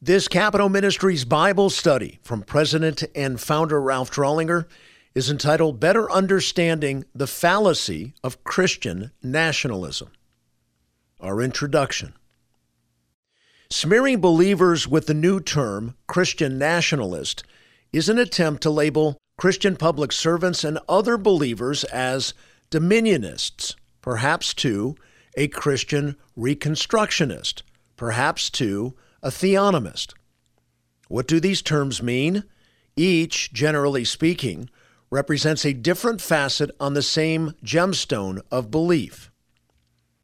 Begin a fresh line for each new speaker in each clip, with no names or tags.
This Capitol Ministries Bible study from President and founder Ralph Drollinger is entitled Better Understanding the Fallacy of Christian Nationalism. Our introduction. Smearing believers with the new term Christian nationalist is an attempt to label Christian public servants and other believers as dominionists, perhaps to a Christian reconstructionist, perhaps to a theonomist. What do these terms mean? Each, generally speaking, represents a different facet on the same gemstone of belief.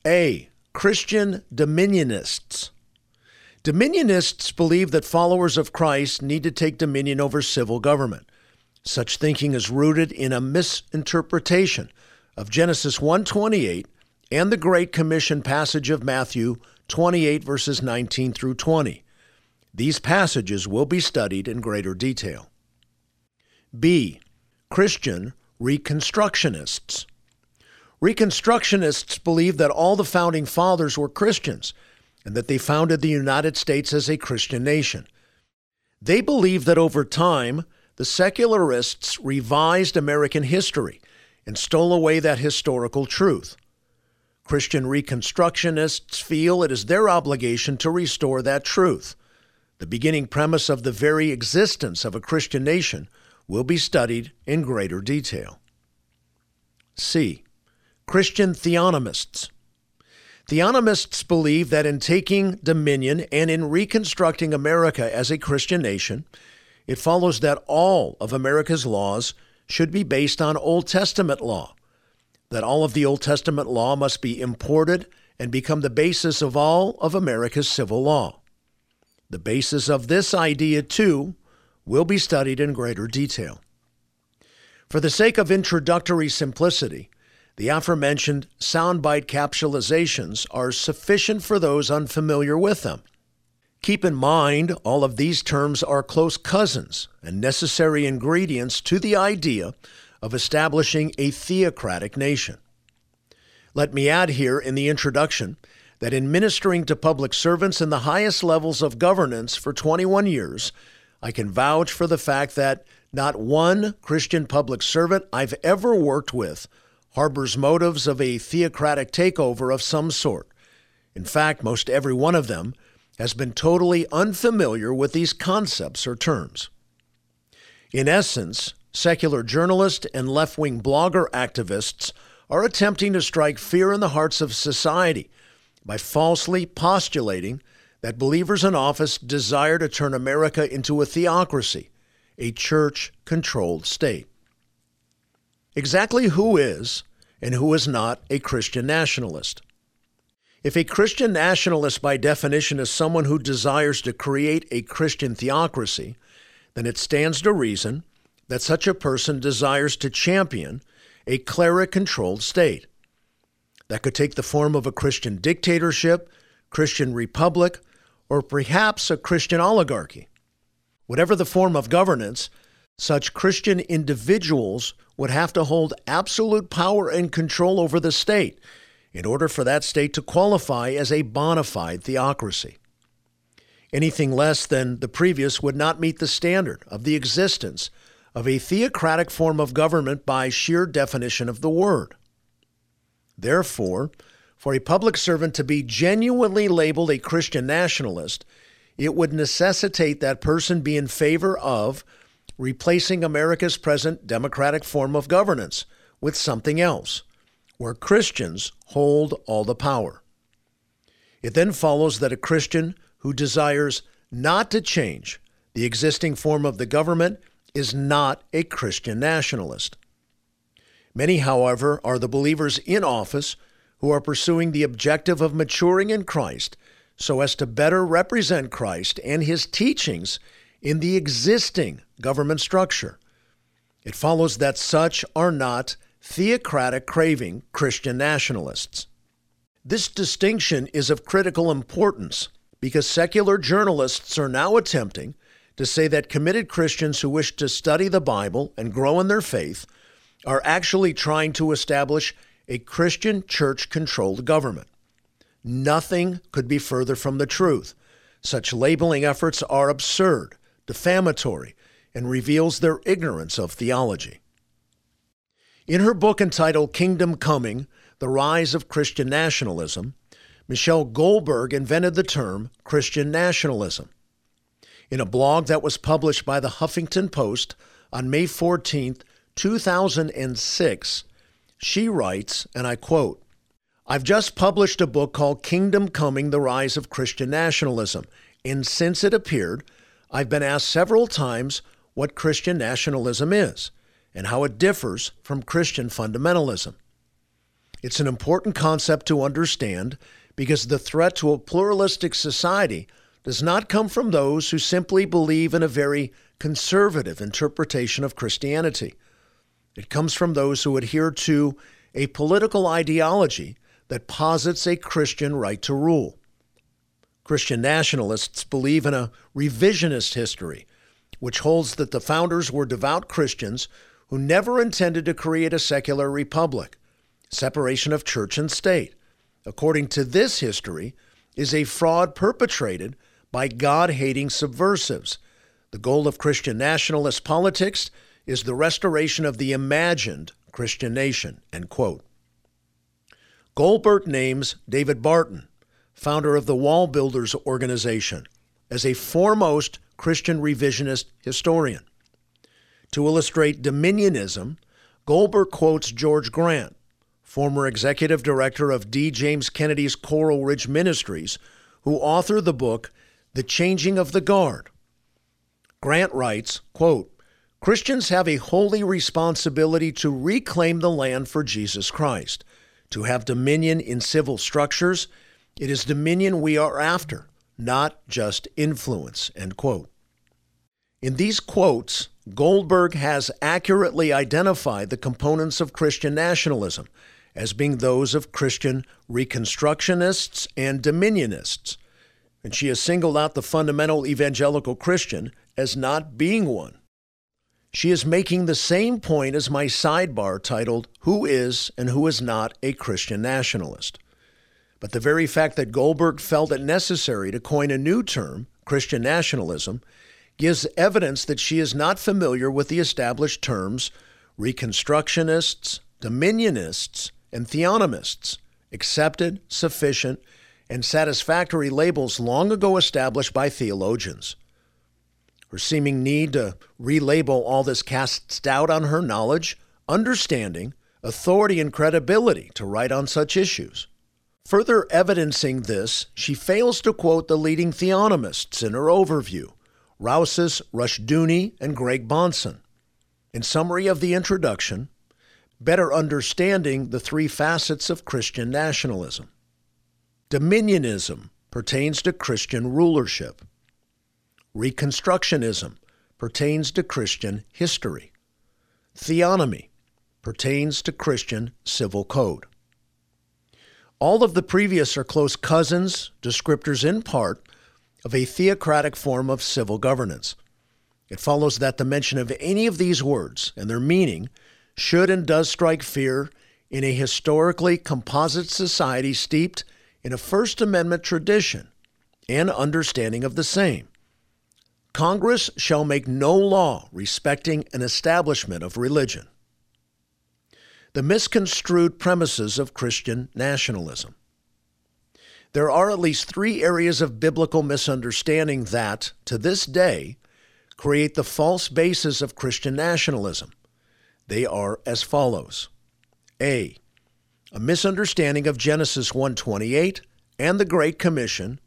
A. Christian dominionists. Dominionists believe that followers of Christ need to take dominion over civil government. Such thinking is rooted in a misinterpretation of Genesis 1:28 and the Great Commission passage of Matthew 28 verses 19 through 20. These passages will be studied in greater detail. B. Christian Reconstructionists. Reconstructionists believe that all the founding fathers were Christians and that they founded the United States as a Christian nation. They believe that over time, the secularists revised American history and stole away that historical truth. Christian Reconstructionists feel it is their obligation to restore that truth. The beginning premise of the very existence of a Christian nation will be studied in greater detail. C. Christian theonomists. Theonomists believe that in taking dominion and in reconstructing America as a Christian nation, it follows that all of America's laws should be based on Old Testament law that all of the Old Testament law must be imported and become the basis of all of America's civil law. The basis of this idea, too, will be studied in greater detail. For the sake of introductory simplicity, the aforementioned soundbite capsulizations are sufficient for those unfamiliar with them. Keep in mind, all of these terms are close cousins and necessary ingredients to the idea of establishing a theocratic nation. Let me add here in the introduction that in ministering to public servants in the highest levels of governance for 21 years, I can vouch for the fact that not one Christian public servant I've ever worked with harbors motives of a theocratic takeover of some sort. In fact, most every one of them has been totally unfamiliar with these concepts or terms. In essence, Secular journalists and left wing blogger activists are attempting to strike fear in the hearts of society by falsely postulating that believers in office desire to turn America into a theocracy, a church controlled state. Exactly who is and who is not a Christian nationalist? If a Christian nationalist, by definition, is someone who desires to create a Christian theocracy, then it stands to reason that such a person desires to champion a cleric controlled state. That could take the form of a Christian dictatorship, Christian republic, or perhaps a Christian oligarchy. Whatever the form of governance, such Christian individuals would have to hold absolute power and control over the state in order for that state to qualify as a bona fide theocracy. Anything less than the previous would not meet the standard of the existence of a theocratic form of government by sheer definition of the word. Therefore, for a public servant to be genuinely labeled a Christian nationalist, it would necessitate that person be in favor of replacing America's present democratic form of governance with something else, where Christians hold all the power. It then follows that a Christian who desires not to change the existing form of the government is not a Christian nationalist. Many, however, are the believers in office who are pursuing the objective of maturing in Christ so as to better represent Christ and his teachings in the existing government structure. It follows that such are not theocratic craving Christian nationalists. This distinction is of critical importance because secular journalists are now attempting to say that committed Christians who wish to study the Bible and grow in their faith are actually trying to establish a Christian church controlled government. Nothing could be further from the truth, Such labeling efforts are absurd, defamatory, and reveals their ignorance of theology. In her book entitled Kingdom Coming The Rise of Christian Nationalism, Michelle Goldberg invented the term Christian nationalism. In a blog that was published by the Huffington Post on May 14, 2006, she writes, and I quote, I've just published a book called Kingdom Coming The Rise of Christian Nationalism, and since it appeared, I've been asked several times what Christian nationalism is and how it differs from Christian fundamentalism. It's an important concept to understand because the threat to a pluralistic society does not come from those who simply believe in a very conservative interpretation of Christianity. It comes from those who adhere to a political ideology that posits a Christian right to rule. Christian nationalists believe in a revisionist history, which holds that the founders were devout Christians who never intended to create a secular republic, separation of church and state. According to this history, is a fraud perpetrated by God hating subversives. The goal of Christian nationalist politics is the restoration of the imagined Christian nation. End quote. Goldberg names David Barton, founder of the WallBuilders Organization, as a foremost Christian revisionist historian. To illustrate dominionism, Goldberg quotes George Grant, former executive director of D. James Kennedy's Coral Ridge Ministries, who authored the book The Changing of the Guard. Grant writes, quote, Christians have a holy responsibility to reclaim the land for Jesus Christ, to have dominion in civil structures. It is dominion we are after, not just influence. End quote. In these quotes, Goldberg has accurately identified the components of Christian nationalism as being those of Christian Reconstructionists and Dominionists, and she has singled out the fundamental evangelical Christian as not being one. She is making the same point as my sidebar titled, Who is and Who is Not a Christian Nationalist? But the very fact that Goldberg felt it necessary to coin a new term, Christian nationalism, gives evidence that she is not familiar with the established terms Reconstructionists, Dominionists, and Theonomists, accepted, sufficient, and satisfactory labels long ago established by theologians. Her seeming need to relabel all this casts doubt on her knowledge, understanding, authority, and credibility to write on such issues. Further evidencing this, she fails to quote the leading theonomists in her overview Rousas Rushdoony and Greg Bahnsen. In summary of the introduction, better understanding the three facets of Christian nationalism. Dominionism pertains to Christian rulership. Reconstructionism pertains to Christian history. Theonomy pertains to Christian civil code. All of the previous are close cousins, descriptors in part, of a theocratic form of civil governance. It follows that the mention of any of these words and their meaning should and does strike fear in a historically composite society steeped in a First Amendment tradition and understanding of the same. Congress shall make no law respecting an establishment of religion. The misconstrued premises of Christian nationalism. There are at least three areas of biblical misunderstanding that, to this day, create the false basis of Christian nationalism. They are as follows. A. A misunderstanding of Genesis 1:28 and the Great Commission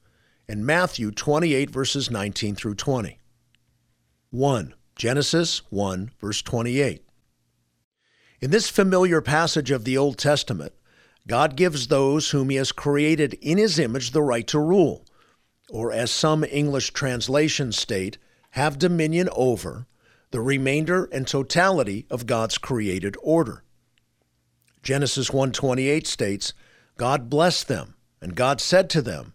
and Matthew 28 verses 19 through 20. 1. Genesis 1 verse 28. In this familiar passage of the Old Testament, God gives those whom He has created in His image the right to rule, or as some English translations state, have dominion over the remainder and totality of God's created order. Genesis 1:28 states, God blessed them, and God said to them,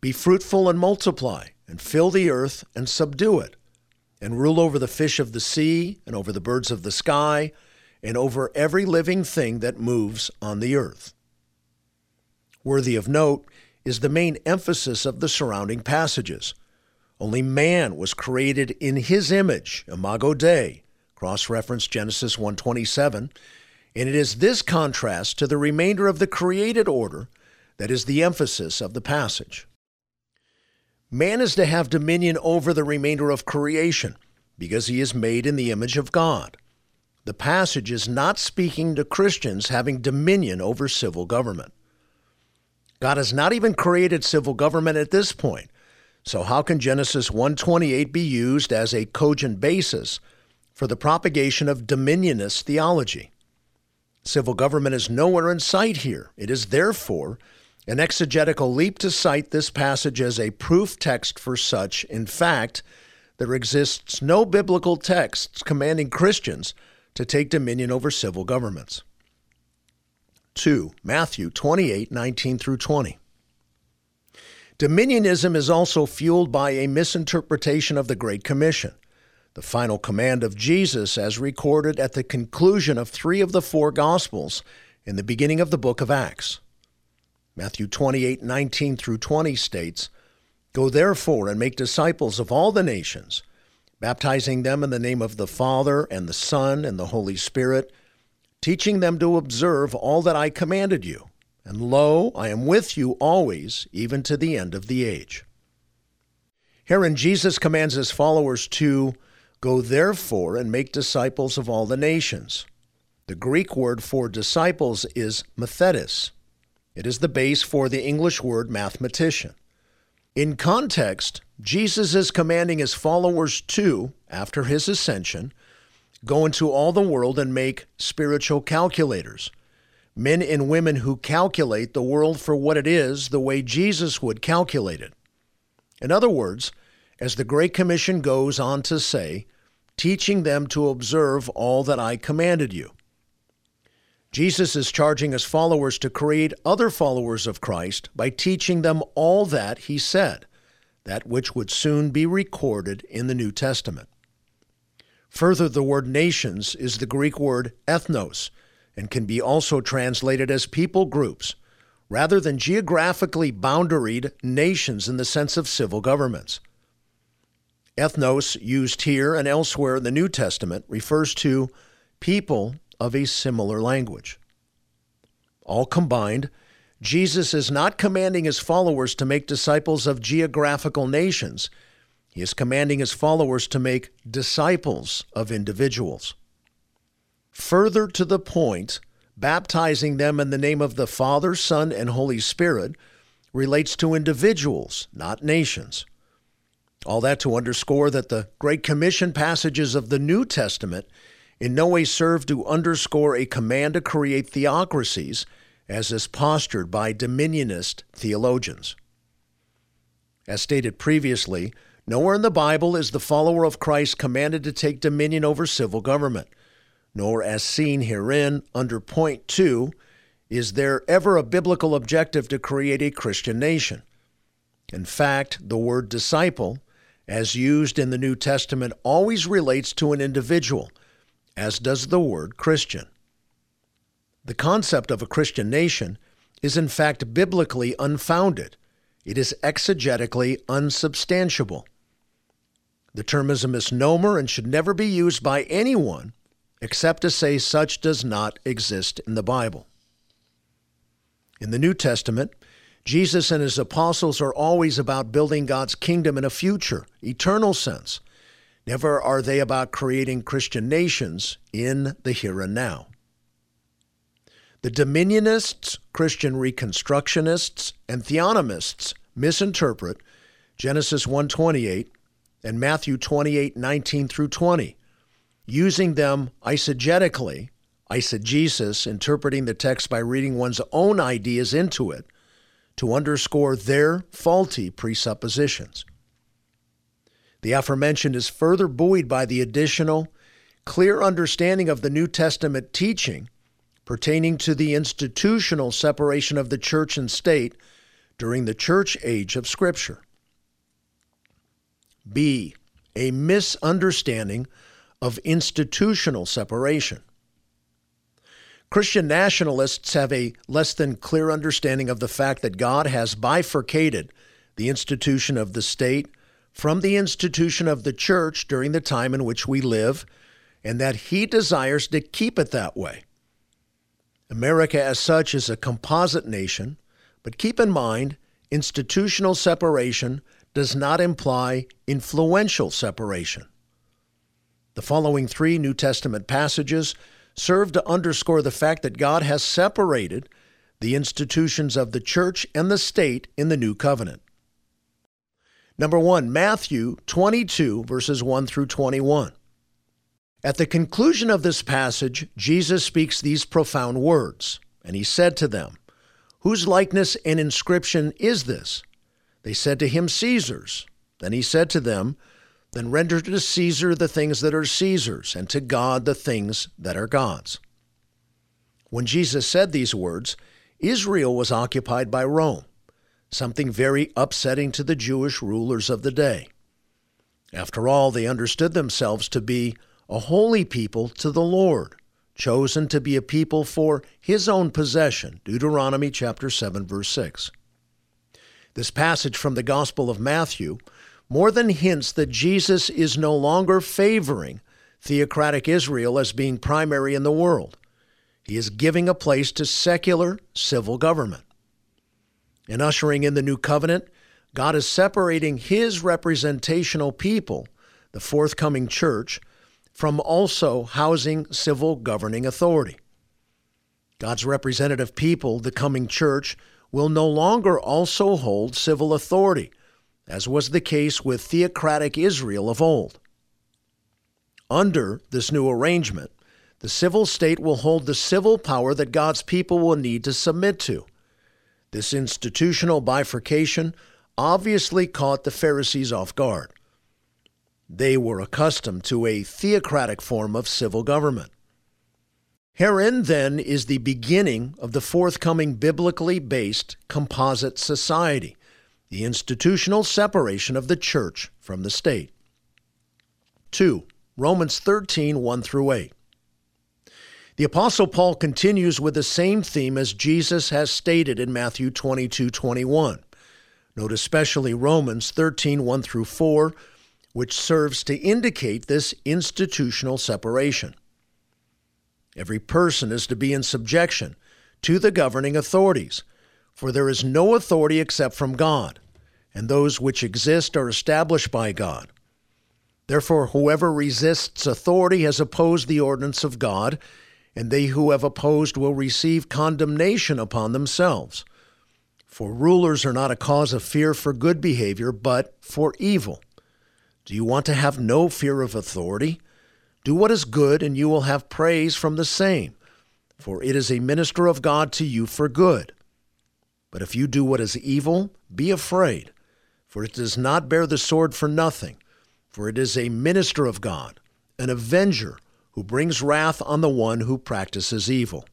Be fruitful and multiply, and fill the earth and subdue it, and rule over the fish of the sea, and over the birds of the sky, and over every living thing that moves on the earth. Worthy of note, is the main emphasis of the surrounding passages. Only man was created in his image, imago Dei, cross-reference Genesis 1:27, and it is this contrast to the remainder of the created order that is the emphasis of the passage. Man is to have dominion over the remainder of creation because he is made in the image of God. The passage is not speaking to Christians having dominion over civil government. God has not even created civil government at this point. So how can Genesis 1:28 be used as a cogent basis for the propagation of dominionist theology? Civil government is nowhere in sight here. It is therefore an exegetical leap to cite this passage as a proof text for such. In fact, there exists no biblical texts commanding Christians to take dominion over civil governments. 2. Matthew 28 19 through 20. Dominionism is also fueled by a misinterpretation of the Great Commission, the final command of Jesus as recorded at the conclusion of three of the four Gospels in the beginning of the book of Acts. Matthew 28 19 through 20 states, Go therefore and make disciples of all the nations, baptizing them in the name of the Father and the Son and the Holy Spirit teaching them to observe all that I commanded you. And lo, I am with you always, even to the end of the age. Herein, Jesus commands his followers to go therefore and make disciples of all the nations. The Greek word for disciples is mathetes. It is the base for the English word mathematician. In context, Jesus is commanding his followers to, after his ascension, go into all the world and make spiritual calculators. Men and women who calculate the world for what it is the way Jesus would calculate it. In other words, as the Great Commission goes on to say, teaching them to observe all that I commanded you. Jesus is charging his followers to create other followers of Christ by teaching them all that he said, that which would soon be recorded in the New Testament. Further, the word nations is the Greek word ethnos and can be also translated as people groups, rather than geographically boundaried nations in the sense of civil governments. Ethnos, used here and elsewhere in the New Testament, refers to people of a similar language. All combined, Jesus is not commanding his followers to make disciples of geographical nations he is commanding his followers to make disciples of individuals. Further to the point, baptizing them in the name of the Father, Son, and Holy Spirit relates to individuals, not nations. All that to underscore that the Great Commission passages of the New Testament in no way serve to underscore a command to create theocracies, as is postured by dominionist theologians. As stated previously, Nowhere in the Bible is the follower of Christ commanded to take dominion over civil government, nor, as seen herein under point two, is there ever a biblical objective to create a Christian nation. In fact, the word disciple, as used in the New Testament, always relates to an individual, as does the word Christian. The concept of a Christian nation is in fact biblically unfounded. It is exegetically unsubstantiable. The term is a misnomer and should never be used by anyone except to say such does not exist in the Bible. In the New Testament, Jesus and his apostles are always about building God's kingdom in a future, eternal sense. Never are they about creating Christian nations in the here and now. The dominionists, Christian reconstructionists, and theonomists misinterpret Genesis 128 and Matthew 28 19 through 20, using them eisegetically, eisegesis, interpreting the text by reading one's own ideas into it, to underscore their faulty presuppositions. The aforementioned is further buoyed by the additional, clear understanding of the New Testament teaching pertaining to the institutional separation of the church and state during the church age of Scripture. B. A misunderstanding of institutional separation. Christian nationalists have a less than clear understanding of the fact that God has bifurcated the institution of the state from the institution of the church during the time in which we live, and that He desires to keep it that way. America, as such, is a composite nation, but keep in mind, institutional separation does not imply influential separation. The following three New Testament passages serve to underscore the fact that God has separated the institutions of the church and the state in the new covenant. Number one, Matthew 22, verses 1 through 21. At the conclusion of this passage, Jesus speaks these profound words, and he said to them, Whose likeness and inscription is this? They said to him, Caesar's. Then he said to them, then render to Caesar the things that are Caesar's, and to God the things that are God's. When Jesus said these words, Israel was occupied by Rome, something very upsetting to the Jewish rulers of the day. After all, they understood themselves to be a holy people to the Lord, chosen to be a people for his own possession. Deuteronomy chapter 7 verse 6. This passage from the Gospel of Matthew more than hints that Jesus is no longer favoring theocratic Israel as being primary in the world. He is giving a place to secular civil government. In ushering in the new covenant, God is separating his representational people, the forthcoming church, from also housing civil governing authority. God's representative people, the coming church, will no longer also hold civil authority as was the case with theocratic Israel of old. Under this new arrangement, the civil state will hold the civil power that God's people will need to submit to. This institutional bifurcation obviously caught the Pharisees off guard. They were accustomed to a theocratic form of civil government. Herein, then, is the beginning of the forthcoming biblically based composite society the institutional separation of the church from the state. 2. Romans 13, 1 through 8. The Apostle Paul continues with the same theme as Jesus has stated in Matthew 22, 21. Note especially Romans 13, 1 through 4, which serves to indicate this institutional separation. Every person is to be in subjection to the governing authorities for there is no authority except from God, and those which exist are established by God. Therefore, whoever resists authority has opposed the ordinance of God, and they who have opposed will receive condemnation upon themselves. For rulers are not a cause of fear for good behavior, but for evil. Do you want to have no fear of authority? Do what is good, and you will have praise from the same, for it is a minister of God to you for good. But if you do what is evil, be afraid, for it does not bear the sword for nothing, for it is a minister of God, an avenger who brings wrath on the one who practices evil.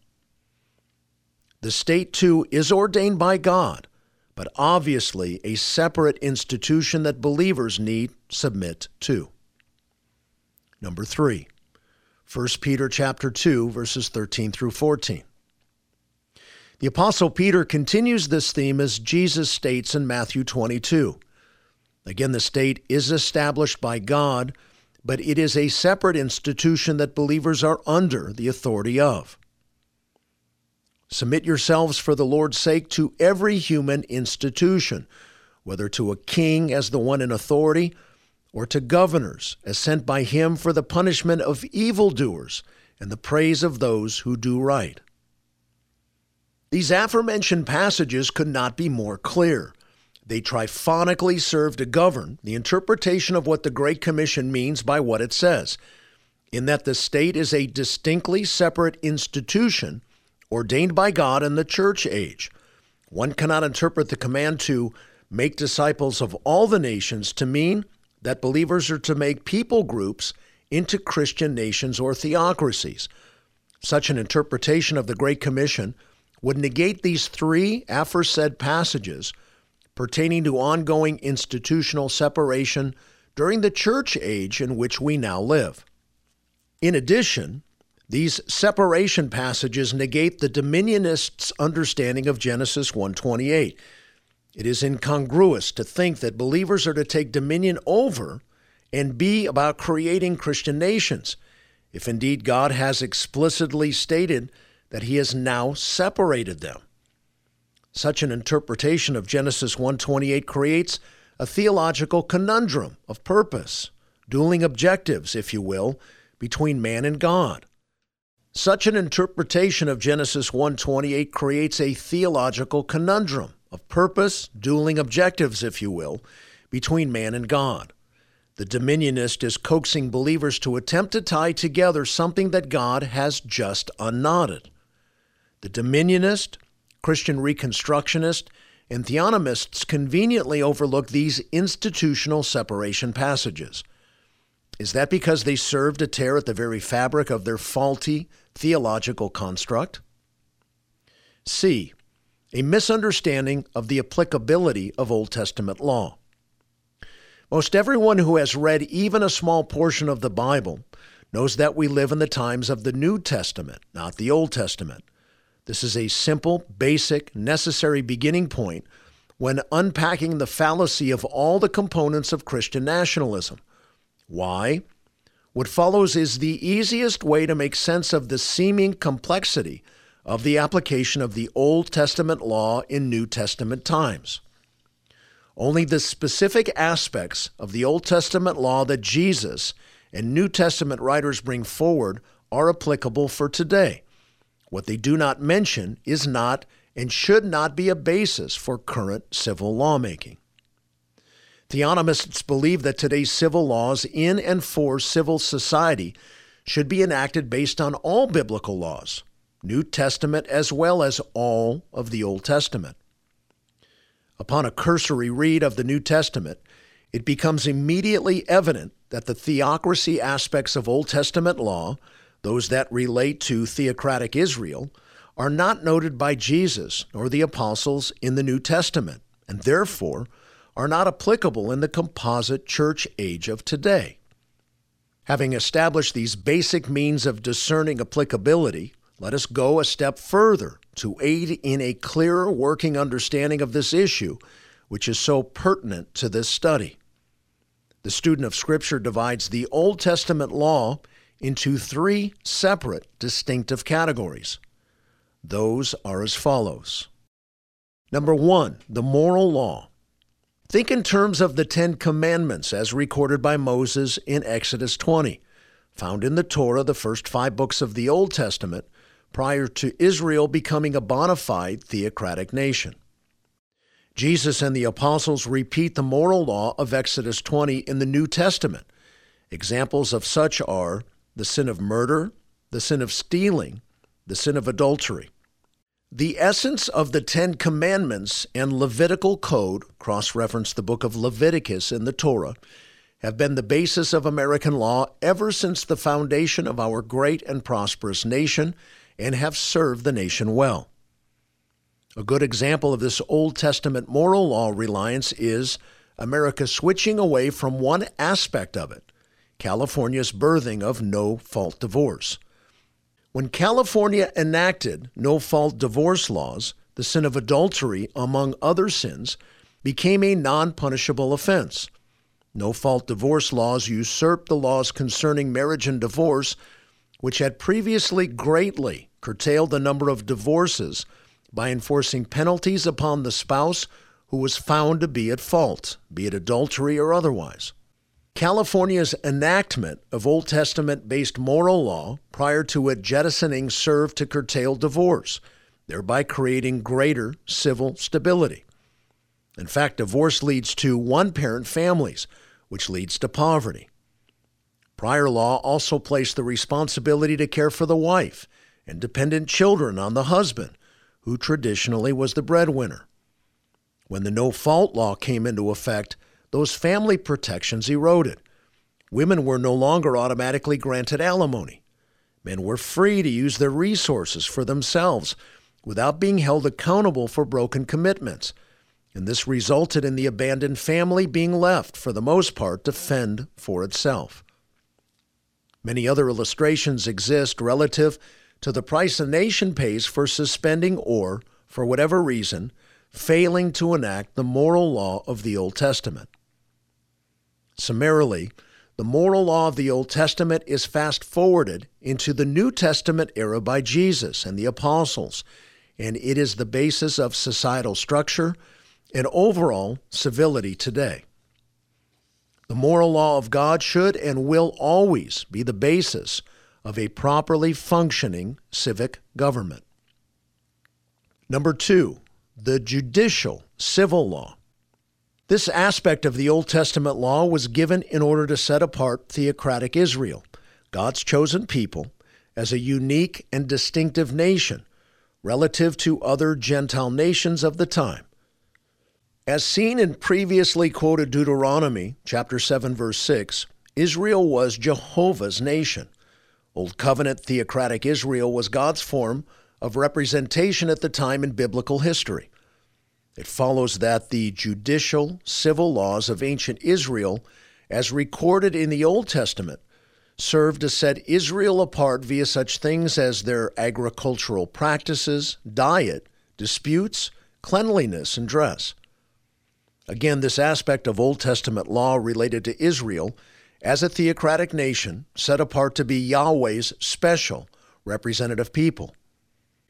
The state, too, is ordained by God, but obviously a separate institution that believers need submit to. Number 3. 1 Peter chapter 2 verses 13 through 14. The Apostle Peter continues this theme as Jesus states in Matthew 22. Again, the state is established by God, but it is a separate institution that believers are under the authority of. Submit yourselves for the Lord's sake to every human institution, whether to a king as the one in authority, or to governors as sent by him for the punishment of evildoers and the praise of those who do right. These aforementioned passages could not be more clear. They triphonically serve to govern the interpretation of what the Great Commission means by what it says, in that the state is a distinctly separate institution ordained by God in the church age. One cannot interpret the command to make disciples of all the nations to mean that believers are to make people groups into Christian nations or theocracies. Such an interpretation of the Great Commission would negate these three aforesaid passages pertaining to ongoing institutional separation during the church age in which we now live. In addition, These separation passages negate the dominionists' understanding of Genesis 1:28. It is incongruous to think that believers are to take dominion over and be about creating Christian nations, if indeed God has explicitly stated that he has now separated them. Such an interpretation of Genesis 1:28 creates a theological conundrum of purpose, dueling objectives, if you will, between man and God. Such an interpretation of Genesis 1:28 creates a theological conundrum of purpose, dueling objectives if you will, between man and God. The dominionist is coaxing believers to attempt to tie together something that God has just unknotted. The dominionist, Christian reconstructionist, and theonomists conveniently overlook these institutional separation passages. Is that because they serve to tear at the very fabric of their faulty theological construct? C. A misunderstanding of the applicability of Old Testament law. Most everyone who has read even a small portion of the Bible knows that we live in the times of the New Testament, not the Old Testament. This is a simple, basic, necessary beginning point when unpacking the fallacy of all the components of Christian nationalism. Why? What follows is the easiest way to make sense of the seeming complexity of the application of the Old Testament law in New Testament times. Only the specific aspects of the Old Testament law that Jesus and New Testament writers bring forward are applicable for today. What they do not mention is not and should not be a basis for current civil lawmaking. Theonomists believe that today's civil laws in and for civil society should be enacted based on all biblical laws, New Testament as well as all of the Old Testament. Upon a cursory read of the New Testament, it becomes immediately evident that the theocracy aspects of Old Testament law, those that relate to theocratic Israel, are not noted by Jesus or the apostles in the New Testament, and therefore are not applicable in the composite church age of today. Having established these basic means of discerning applicability, let us go a step further to aid in a clearer working understanding of this issue, which is so pertinent to this study. The student of Scripture divides the Old Testament law into three separate distinctive categories. Those are as follows Number one, the moral law. Think in terms of the Ten Commandments as recorded by Moses in Exodus 20, found in the Torah, the first five books of the Old Testament, prior to Israel becoming a bona fide theocratic nation. Jesus and the apostles repeat the moral law of Exodus 20 in the New Testament. Examples of such are the sin of murder, the sin of stealing, the sin of adultery. The essence of the Ten Commandments and Levitical Code, cross reference the book of Leviticus in the Torah, have been the basis of American law ever since the foundation of our great and prosperous nation and have served the nation well. A good example of this Old Testament moral law reliance is America switching away from one aspect of it, California's birthing of no fault divorce. When California enacted no fault divorce laws, the sin of adultery, among other sins, became a non punishable offense. No fault divorce laws usurped the laws concerning marriage and divorce, which had previously greatly curtailed the number of divorces by enforcing penalties upon the spouse who was found to be at fault, be it adultery or otherwise. California's enactment of Old Testament based moral law prior to it jettisoning served to curtail divorce, thereby creating greater civil stability. In fact, divorce leads to one parent families, which leads to poverty. Prior law also placed the responsibility to care for the wife and dependent children on the husband, who traditionally was the breadwinner. When the no fault law came into effect, those family protections eroded. Women were no longer automatically granted alimony. Men were free to use their resources for themselves without being held accountable for broken commitments. And this resulted in the abandoned family being left, for the most part, to fend for itself. Many other illustrations exist relative to the price a nation pays for suspending or, for whatever reason, failing to enact the moral law of the Old Testament. Summarily, the moral law of the Old Testament is fast forwarded into the New Testament era by Jesus and the apostles, and it is the basis of societal structure and overall civility today. The moral law of God should and will always be the basis of a properly functioning civic government. Number two, the judicial civil law. This aspect of the Old Testament law was given in order to set apart theocratic Israel, God's chosen people, as a unique and distinctive nation relative to other Gentile nations of the time. As seen in previously quoted Deuteronomy chapter 7 verse 6, Israel was Jehovah's nation. Old covenant theocratic Israel was God's form of representation at the time in biblical history. It follows that the judicial, civil laws of ancient Israel, as recorded in the Old Testament, served to set Israel apart via such things as their agricultural practices, diet, disputes, cleanliness, and dress. Again, this aspect of Old Testament law related to Israel as a theocratic nation set apart to be Yahweh's special representative people.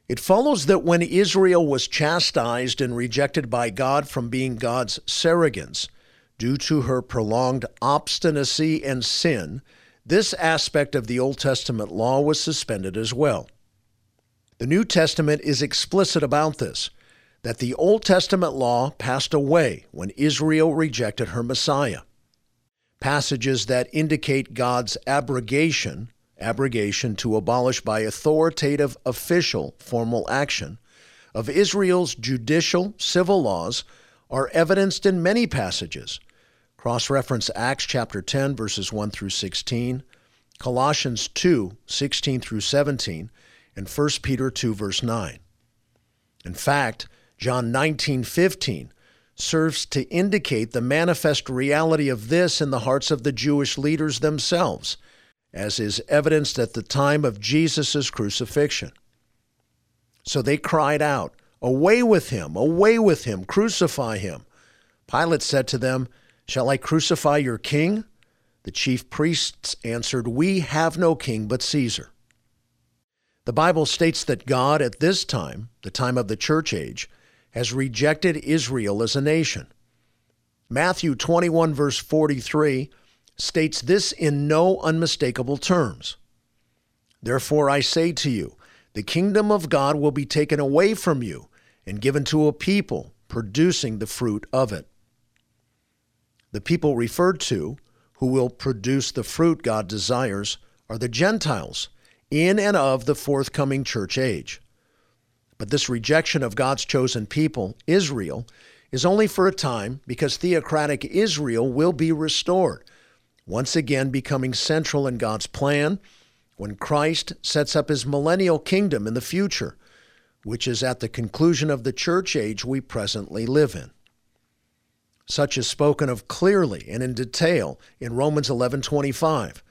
It follows that when Israel was chastised and rejected by God from being God's surrogates due to her prolonged obstinacy and sin, this aspect of the Old Testament law was suspended as well. The New Testament is explicit about this that the Old Testament law passed away when Israel rejected her Messiah. Passages that indicate God's abrogation abrogation to abolish by authoritative official formal action of Israel's judicial civil laws are evidenced in many passages. Cross reference Acts chapter 10, verses 1 through 16, Colossians 2, 16 through 17, and 1 Peter 2, verse 9. In fact, John 19, 15 serves to indicate the manifest reality of this in the hearts of the Jewish leaders themselves as is evidenced at the time of Jesus' crucifixion. So they cried out, Away with him! Away with him! Crucify him! Pilate said to them, Shall I crucify your king? The chief priests answered, We have no king but Caesar. The Bible states that God, at this time, the time of the church age, has rejected Israel as a nation. Matthew 21, verse 43 states this in no unmistakable terms. Therefore, I say to you, the kingdom of God will be taken away from you and given to a people producing the fruit of it. The people referred to, who will produce the fruit God desires, are the Gentiles in and of the forthcoming church age. But this rejection of God's chosen people, Israel, is only for a time because theocratic Israel will be restored once again becoming central in God's plan when Christ sets up his millennial kingdom in the future, which is at the conclusion of the church age we presently live in. Such is spoken of clearly and in detail in Romans 11:25.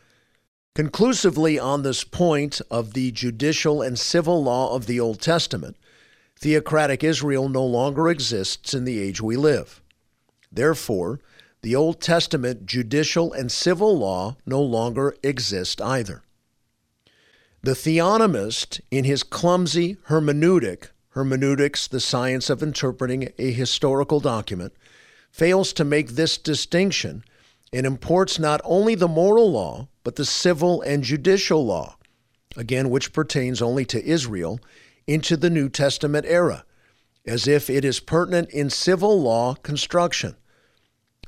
Conclusively on this point of the judicial and civil law of the Old Testament, theocratic Israel no longer exists in the age we live. Therefore, the Old Testament judicial and civil law no longer exist either. The theonomist, in his clumsy hermeneutic, hermeneutics, the science of interpreting a historical document, fails to make this distinction and imports not only the moral law, but the civil and judicial law, again, which pertains only to Israel, into the New Testament era, as if it is pertinent in civil law construction.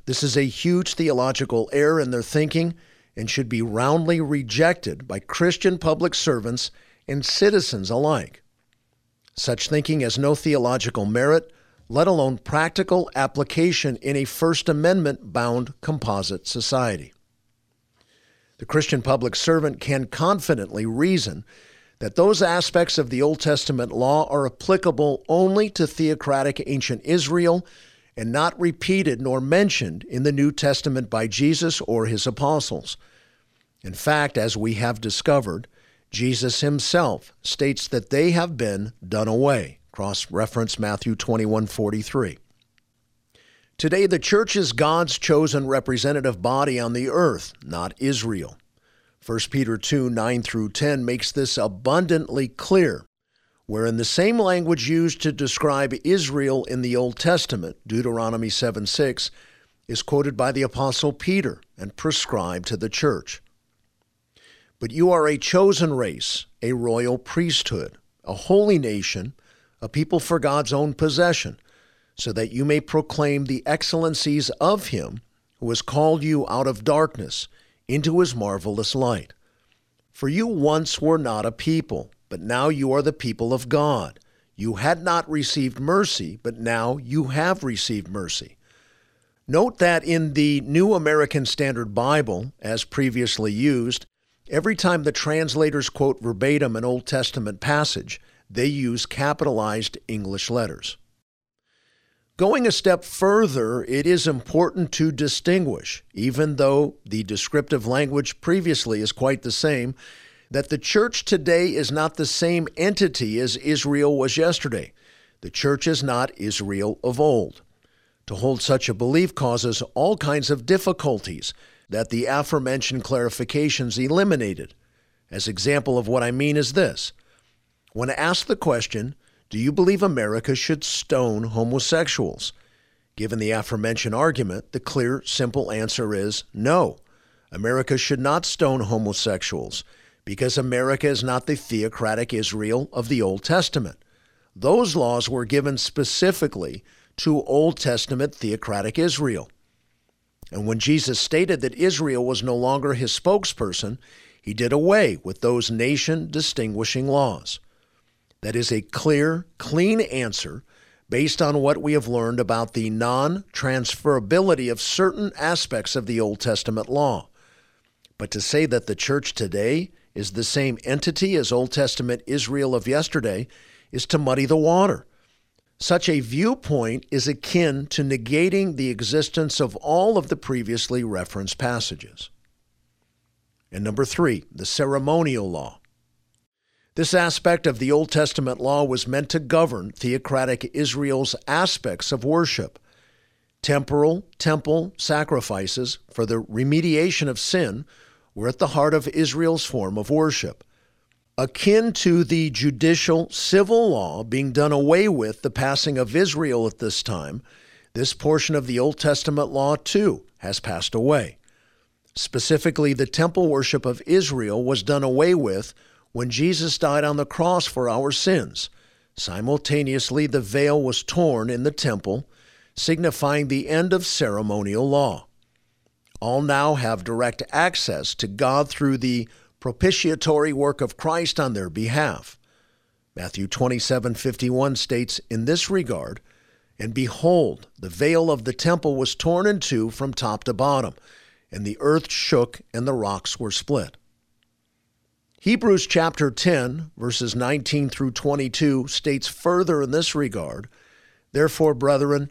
This is a huge theological error in their thinking and should be roundly rejected by Christian public servants and citizens alike. Such thinking has no theological merit, let alone practical application in a First Amendment bound composite society. The Christian public servant can confidently reason that those aspects of the Old Testament law are applicable only to theocratic ancient Israel and not repeated nor mentioned in the New Testament by Jesus or his apostles. In fact, as we have discovered, Jesus himself states that they have been done away. Cross reference Matthew 21:43. Today the church is God's chosen representative body on the earth, not Israel. 1 Peter 2 9 through 10 makes this abundantly clear, where in the same language used to describe Israel in the Old Testament, Deuteronomy 7 6, is quoted by the Apostle Peter and prescribed to the church. But you are a chosen race, a royal priesthood, a holy nation, a people for God's own possession, so that you may proclaim the excellencies of Him who has called you out of darkness into His marvelous light. For you once were not a people, but now you are the people of God. You had not received mercy, but now you have received mercy. Note that in the New American Standard Bible, as previously used, Every time the translators quote verbatim an Old Testament passage, they use capitalized English letters. Going a step further, it is important to distinguish, even though the descriptive language previously is quite the same, that the church today is not the same entity as Israel was yesterday. The church is not Israel of old. To hold such a belief causes all kinds of difficulties that the aforementioned clarifications eliminated. As example of what I mean is this. When asked the question, do you believe America should stone homosexuals? Given the aforementioned argument, the clear, simple answer is no. America should not stone homosexuals because America is not the theocratic Israel of the Old Testament. Those laws were given specifically to Old Testament theocratic Israel. And when Jesus stated that Israel was no longer his spokesperson, he did away with those nation distinguishing laws. That is a clear, clean answer based on what we have learned about the non transferability of certain aspects of the Old Testament law. But to say that the church today is the same entity as Old Testament Israel of yesterday is to muddy the water. Such a viewpoint is akin to negating the existence of all of the previously referenced passages. And number three, the ceremonial law. This aspect of the Old Testament law was meant to govern theocratic Israel's aspects of worship. Temporal temple sacrifices for the remediation of sin were at the heart of Israel's form of worship akin to the judicial civil law being done away with the passing of Israel at this time, this portion of the Old Testament law too has passed away. Specifically, the temple worship of Israel was done away with when Jesus died on the cross for our sins. Simultaneously, the veil was torn in the temple, signifying the end of ceremonial law. All now have direct access to God through the propitiatory work of Christ on their behalf. Matthew 27:51 states in this regard, and behold, the veil of the temple was torn in two from top to bottom, and the earth shook and the rocks were split. Hebrews chapter 10, verses 19 through 22 states further in this regard, Therefore, brethren,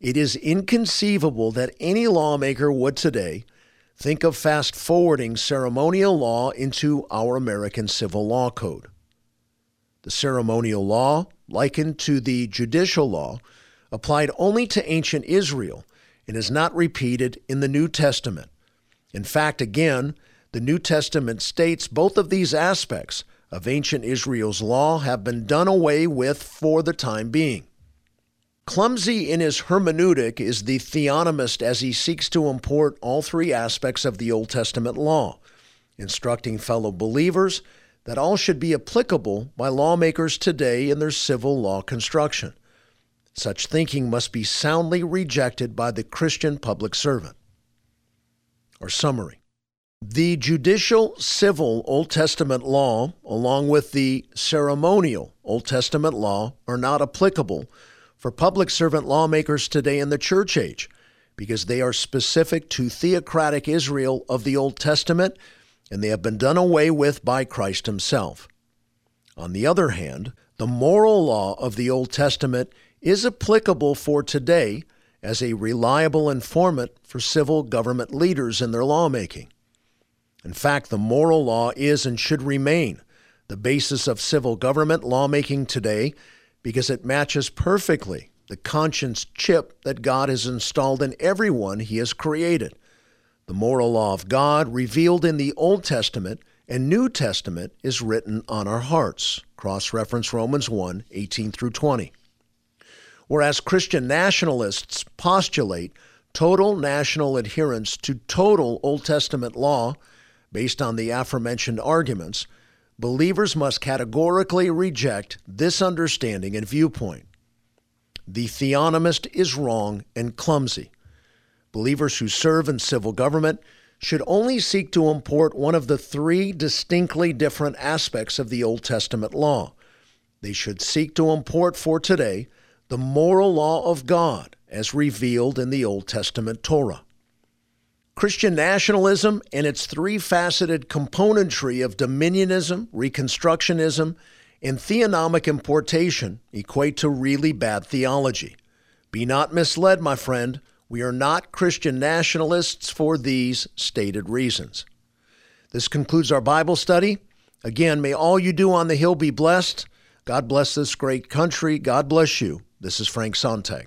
it is inconceivable that any lawmaker would today Think of fast forwarding ceremonial law into our American Civil Law Code. The ceremonial law, likened to the judicial law, applied only to ancient Israel and is not repeated in the New Testament. In fact, again, the New Testament states both of these aspects of ancient Israel's law have been done away with for the time being. Clumsy in his hermeneutic is the theonomist as he seeks to import all three aspects of the Old Testament law, instructing fellow believers that all should be applicable by lawmakers today in their civil law construction. Such thinking must be soundly rejected by the Christian public servant. Or summary The judicial civil Old Testament law, along with the ceremonial Old Testament law, are not applicable for public servant lawmakers today in the church age because they are specific to theocratic Israel of the Old Testament and they have been done away with by Christ Himself. On the other hand, the moral law of the Old Testament is applicable for today as a reliable informant for civil government leaders in their lawmaking. In fact, the moral law is and should remain the basis of civil government lawmaking today because it matches perfectly the conscience chip that God has installed in everyone He has created. The moral law of God, revealed in the Old Testament and New Testament, is written on our hearts. Cross reference Romans 1 18 through 20. Whereas Christian nationalists postulate total national adherence to total Old Testament law based on the aforementioned arguments, believers must categorically reject this understanding and viewpoint. The theonomist is wrong and clumsy. Believers who serve in civil government should only seek to import one of the three distinctly different aspects of the Old Testament law. They should seek to import for today the moral law of God as revealed in the Old Testament Torah. Christian nationalism and its three faceted componentry of dominionism, reconstructionism, and theonomic importation equate to really bad theology. Be not misled, my friend. We are not Christian nationalists for these stated reasons. This concludes our Bible study. Again, may all you do on the Hill be blessed. God bless this great country. God bless you. This is Frank Sontag.